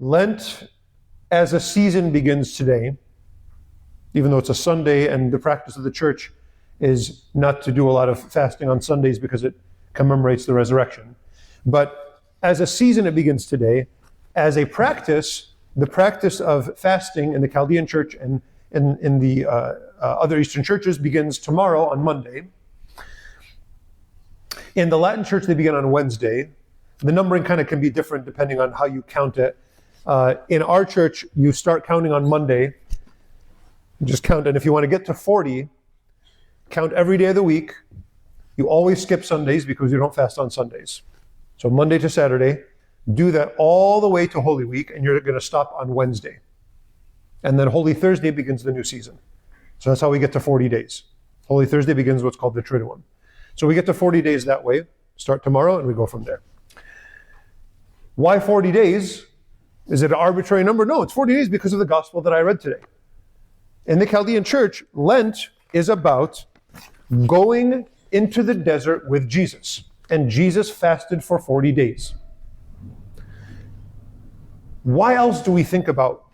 Lent as a season begins today, even though it's a Sunday and the practice of the church is not to do a lot of fasting on Sundays because it commemorates the resurrection. But as a season, it begins today. As a practice, the practice of fasting in the Chaldean church and in, in the uh, uh, other Eastern churches begins tomorrow on Monday. In the Latin church, they begin on Wednesday. The numbering kind of can be different depending on how you count it. Uh, in our church, you start counting on Monday. Just count, and if you want to get to 40, count every day of the week. You always skip Sundays because you don't fast on Sundays. So Monday to Saturday, do that all the way to Holy Week, and you're going to stop on Wednesday. And then Holy Thursday begins the new season. So that's how we get to 40 days. Holy Thursday begins what's called the Triduum. So we get to 40 days that way, start tomorrow, and we go from there. Why 40 days? Is it an arbitrary number? No, it's 40 days because of the gospel that I read today. In the Chaldean church, Lent is about going into the desert with Jesus. And Jesus fasted for 40 days. Why else do we think about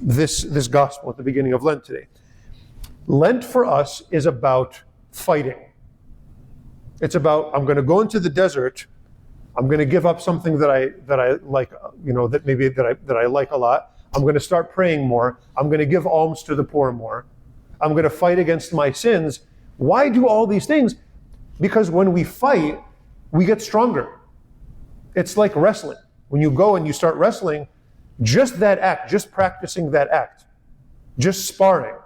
this, this gospel at the beginning of Lent today? Lent for us is about fighting. It's about I'm going to go into the desert. I'm going to give up something that I that I like, you know, that maybe that I that I like a lot. I'm going to start praying more. I'm going to give alms to the poor more. I'm going to fight against my sins. Why do all these things? Because when we fight, we get stronger. It's like wrestling. When you go and you start wrestling, just that act, just practicing that act, just sparring,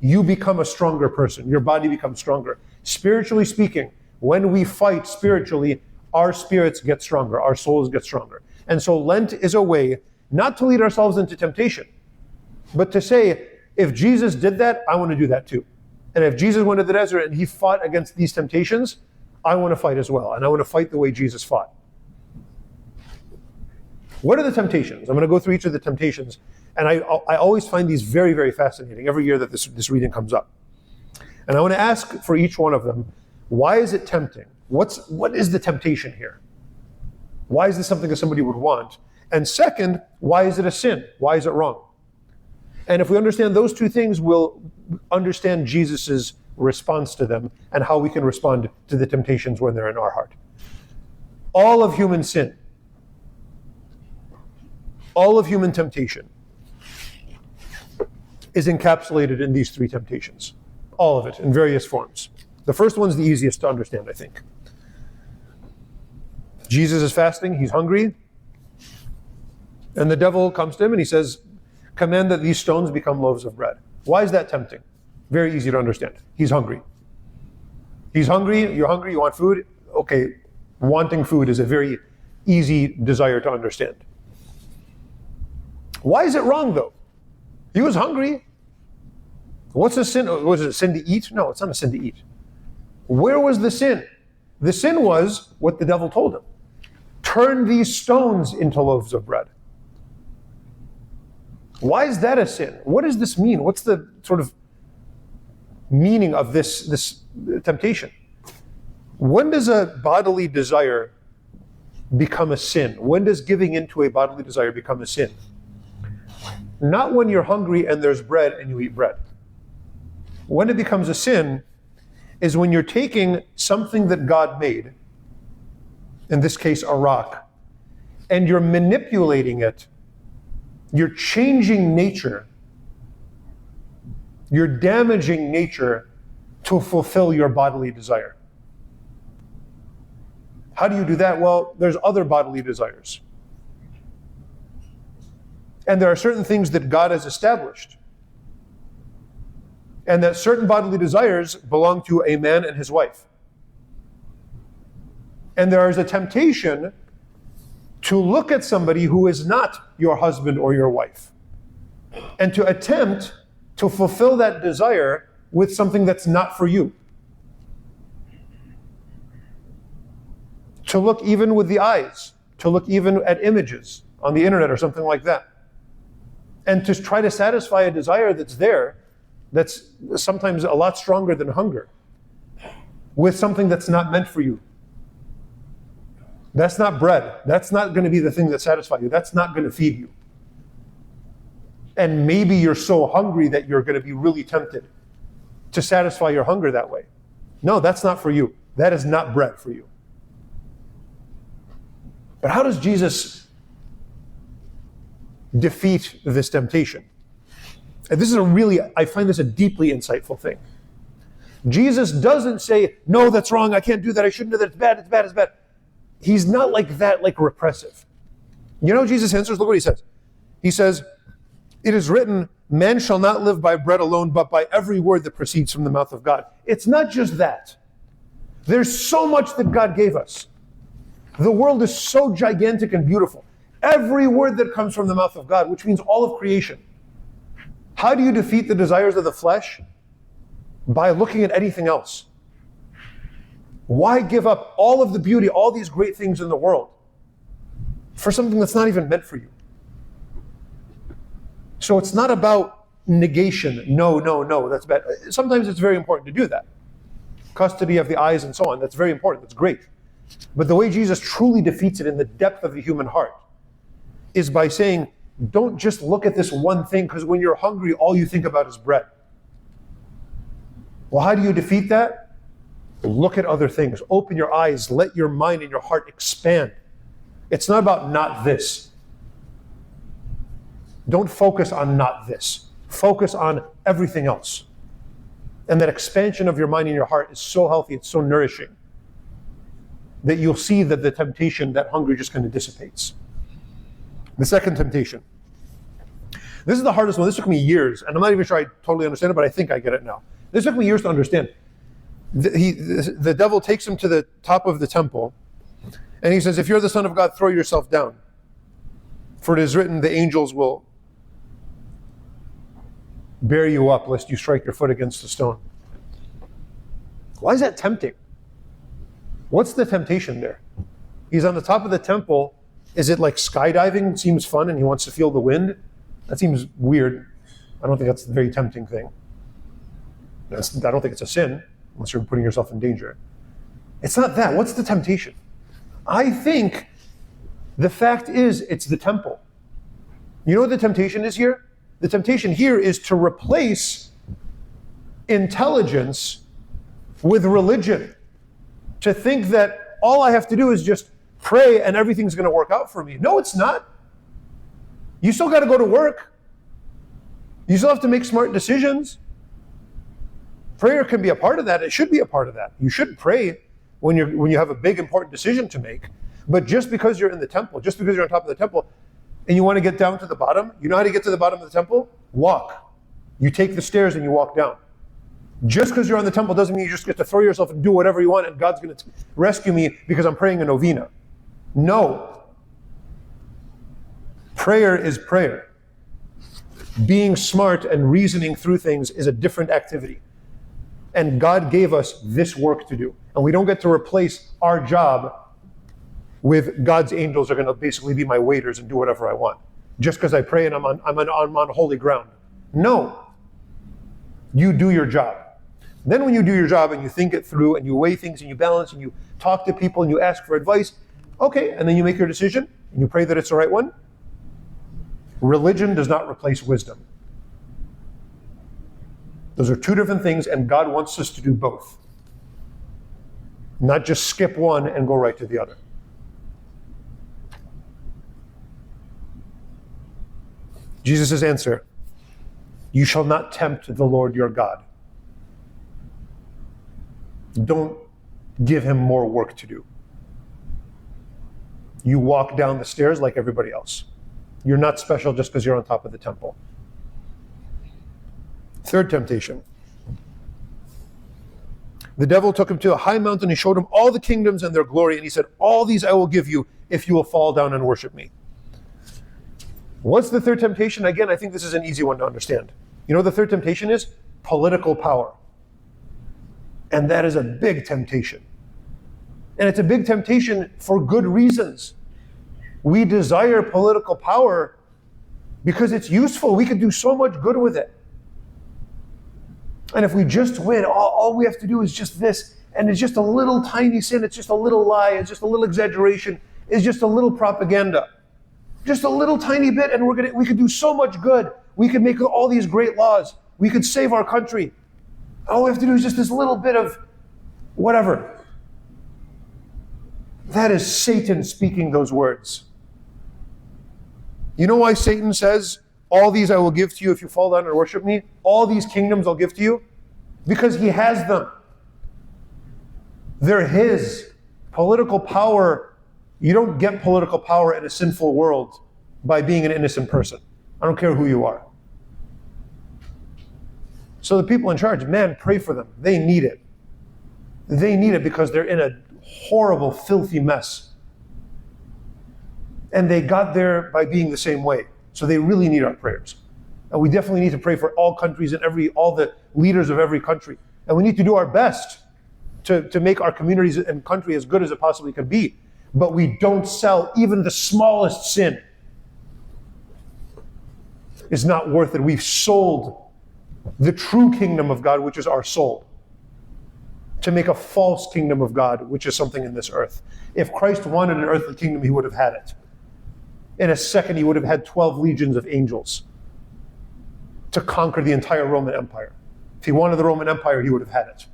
you become a stronger person. Your body becomes stronger. Spiritually speaking, when we fight spiritually, our spirits get stronger, our souls get stronger. And so Lent is a way not to lead ourselves into temptation, but to say, if Jesus did that, I want to do that too. And if Jesus went to the desert and he fought against these temptations, I want to fight as well. And I want to fight the way Jesus fought. What are the temptations? I'm going to go through each of the temptations. And I, I always find these very, very fascinating every year that this, this reading comes up. And I want to ask for each one of them why is it tempting? What's, what is the temptation here? Why is this something that somebody would want? And second, why is it a sin? Why is it wrong? And if we understand those two things, we'll understand Jesus' response to them and how we can respond to the temptations when they're in our heart. All of human sin, all of human temptation is encapsulated in these three temptations. All of it in various forms. The first one's the easiest to understand, I think. Jesus is fasting, he's hungry, and the devil comes to him and he says, Command that these stones become loaves of bread. Why is that tempting? Very easy to understand. He's hungry. He's hungry, you're hungry, you want food. Okay, wanting food is a very easy desire to understand. Why is it wrong though? He was hungry. What's a sin? Was it a sin to eat? No, it's not a sin to eat. Where was the sin? The sin was what the devil told him turn these stones into loaves of bread. Why is that a sin? What does this mean? What's the sort of meaning of this, this temptation? When does a bodily desire become a sin? When does giving into a bodily desire become a sin? Not when you're hungry and there's bread and you eat bread. When it becomes a sin is when you're taking something that God made, in this case a rock, and you're manipulating it you're changing nature. You're damaging nature to fulfill your bodily desire. How do you do that? Well, there's other bodily desires. And there are certain things that God has established. And that certain bodily desires belong to a man and his wife. And there is a temptation to look at somebody who is not your husband or your wife and to attempt to fulfill that desire with something that's not for you. To look even with the eyes, to look even at images on the internet or something like that. And to try to satisfy a desire that's there, that's sometimes a lot stronger than hunger, with something that's not meant for you That's not bread. That's not going to be the thing that satisfies you. That's not going to feed you. And maybe you're so hungry that you're going to be really tempted to satisfy your hunger that way. No, that's not for you. That is not bread for you. But how does Jesus defeat this temptation? And this is a really, I find this a deeply insightful thing. Jesus doesn't say, no, that's wrong, I can't do that, I shouldn't do that, it's bad, it's bad, it's bad. He's not like that, like repressive. You know, Jesus answers, look what he says. He says, It is written, man shall not live by bread alone, but by every word that proceeds from the mouth of God. It's not just that. There's so much that God gave us. The world is so gigantic and beautiful. Every word that comes from the mouth of God, which means all of creation. How do you defeat the desires of the flesh? By looking at anything else. Why give up all of the beauty, all these great things in the world for something that's not even meant for you? So it's not about negation. No, no, no, that's bad. Sometimes it's very important to do that. Custody of the eyes and so on, that's very important, that's great. But the way Jesus truly defeats it in the depth of the human heart is by saying, don't just look at this one thing because when you're hungry, all you think about is bread. Well, how do you defeat that? Look at other things. Open your eyes. Let your mind and your heart expand. It's not about not this. Don't focus on not this. Focus on everything else. And that expansion of your mind and your heart is so healthy, it's so nourishing that you'll see that the temptation, that hunger just kind of dissipates. The second temptation. This is the hardest one. This took me years, and I'm not even sure I totally understand it, but I think I get it now. This took me years to understand. The, he, the, devil takes him to the top of the temple, and he says, If you're the Son of God, throw yourself down. For it is written, the angels will bear you up lest you strike your foot against a stone. Why is that tempting? What's the temptation there? He's on the top of the temple. Is it like skydiving? Seems fun and he wants to feel the wind? That seems weird. I don't think that's a very tempting thing. That's, I don't think it's a sin unless you're putting yourself in danger. It's not that. What's the temptation? I think the fact is it's the temple. You know what the temptation is here? The temptation here is to replace intelligence with religion. To think that all I have to do is just pray and everything's going to work out for me. No, it's not. You still got to go to work. You still have to make smart decisions. Prayer can be a part of that. It should be a part of that. You should pray when you when you have a big important decision to make. But just because you're in the temple, just because you're on top of the temple, and you want to get down to the bottom, you know how to get to the bottom of the temple? Walk. You take the stairs and you walk down. Just because you're on the temple doesn't mean you just get to throw yourself and do whatever you want and God's going to rescue me because I'm praying a novena. No. Prayer is prayer. Being smart and reasoning through things is a different activity. And God gave us this work to do. And we don't get to replace our job with God's angels are going to basically be my waiters and do whatever I want. Just because I pray and I'm on, I'm, on, I'm on holy ground. No. You do your job. Then, when you do your job and you think it through and you weigh things and you balance and you talk to people and you ask for advice, okay, and then you make your decision and you pray that it's the right one. Religion does not replace wisdom. Those are two different things, and God wants us to do both. Not just skip one and go right to the other. Jesus' answer You shall not tempt the Lord your God. Don't give him more work to do. You walk down the stairs like everybody else. You're not special just because you're on top of the temple. Third temptation. The devil took him to a high mountain. He showed him all the kingdoms and their glory. And he said, All these I will give you if you will fall down and worship me. What's the third temptation? Again, I think this is an easy one to understand. You know the third temptation is? Political power. And that is a big temptation. And it's a big temptation for good reasons. We desire political power because it's useful. We could do so much good with it. And if we just win, all, all we have to do is just this, and it's just a little tiny sin, it's just a little lie, it's just a little exaggeration, it's just a little propaganda. Just a little tiny bit, and we're gonna we could do so much good. We could make all these great laws. We could save our country. All we have to do is just this little bit of whatever. That is Satan speaking those words. You know why Satan says, All these I will give to you if you fall down and worship me? All these kingdoms I'll give to you? Because he has them. They're his. Political power, you don't get political power in a sinful world by being an innocent person. I don't care who you are. So the people in charge, man, pray for them. They need it. They need it because they're in a horrible, filthy mess. And they got there by being the same way. So they really need our prayers. And we definitely need to pray for all countries and every all the leaders of every country. And we need to do our best to, to make our communities and country as good as it possibly can be. But we don't sell even the smallest sin is not worth it. We've sold the true kingdom of God, which is our soul, to make a false kingdom of God, which is something in this earth. If Christ wanted an earthly kingdom, he would have had it. In a second, he would have had 12 legions of angels to conquer the entire Roman Empire. If he wanted the Roman Empire, he would have had it.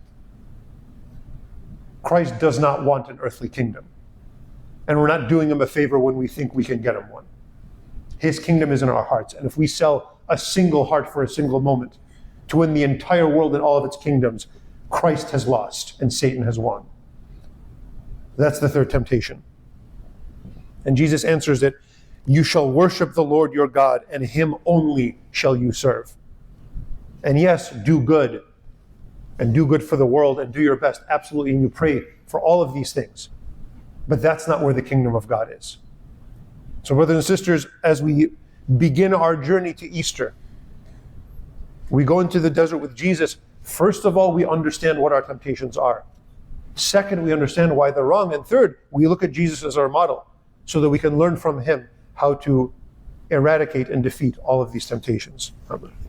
Christ does not want an earthly kingdom. And we're not doing him a favor when we think we can get him one. His kingdom is in our hearts. And if we sell a single heart for a single moment to win the entire world and all of its kingdoms, Christ has lost and Satan has won. That's the third temptation. And Jesus answers it You shall worship the Lord your God, and him only shall you serve. And yes, do good, and do good for the world, and do your best. Absolutely. And you pray for all of these things. But that's not where the kingdom of God is. So, brothers and sisters, as we begin our journey to Easter, we go into the desert with Jesus. First of all, we understand what our temptations are. Second, we understand why they're wrong. And third, we look at Jesus as our model so that we can learn from him how to eradicate and defeat all of these temptations. Amen.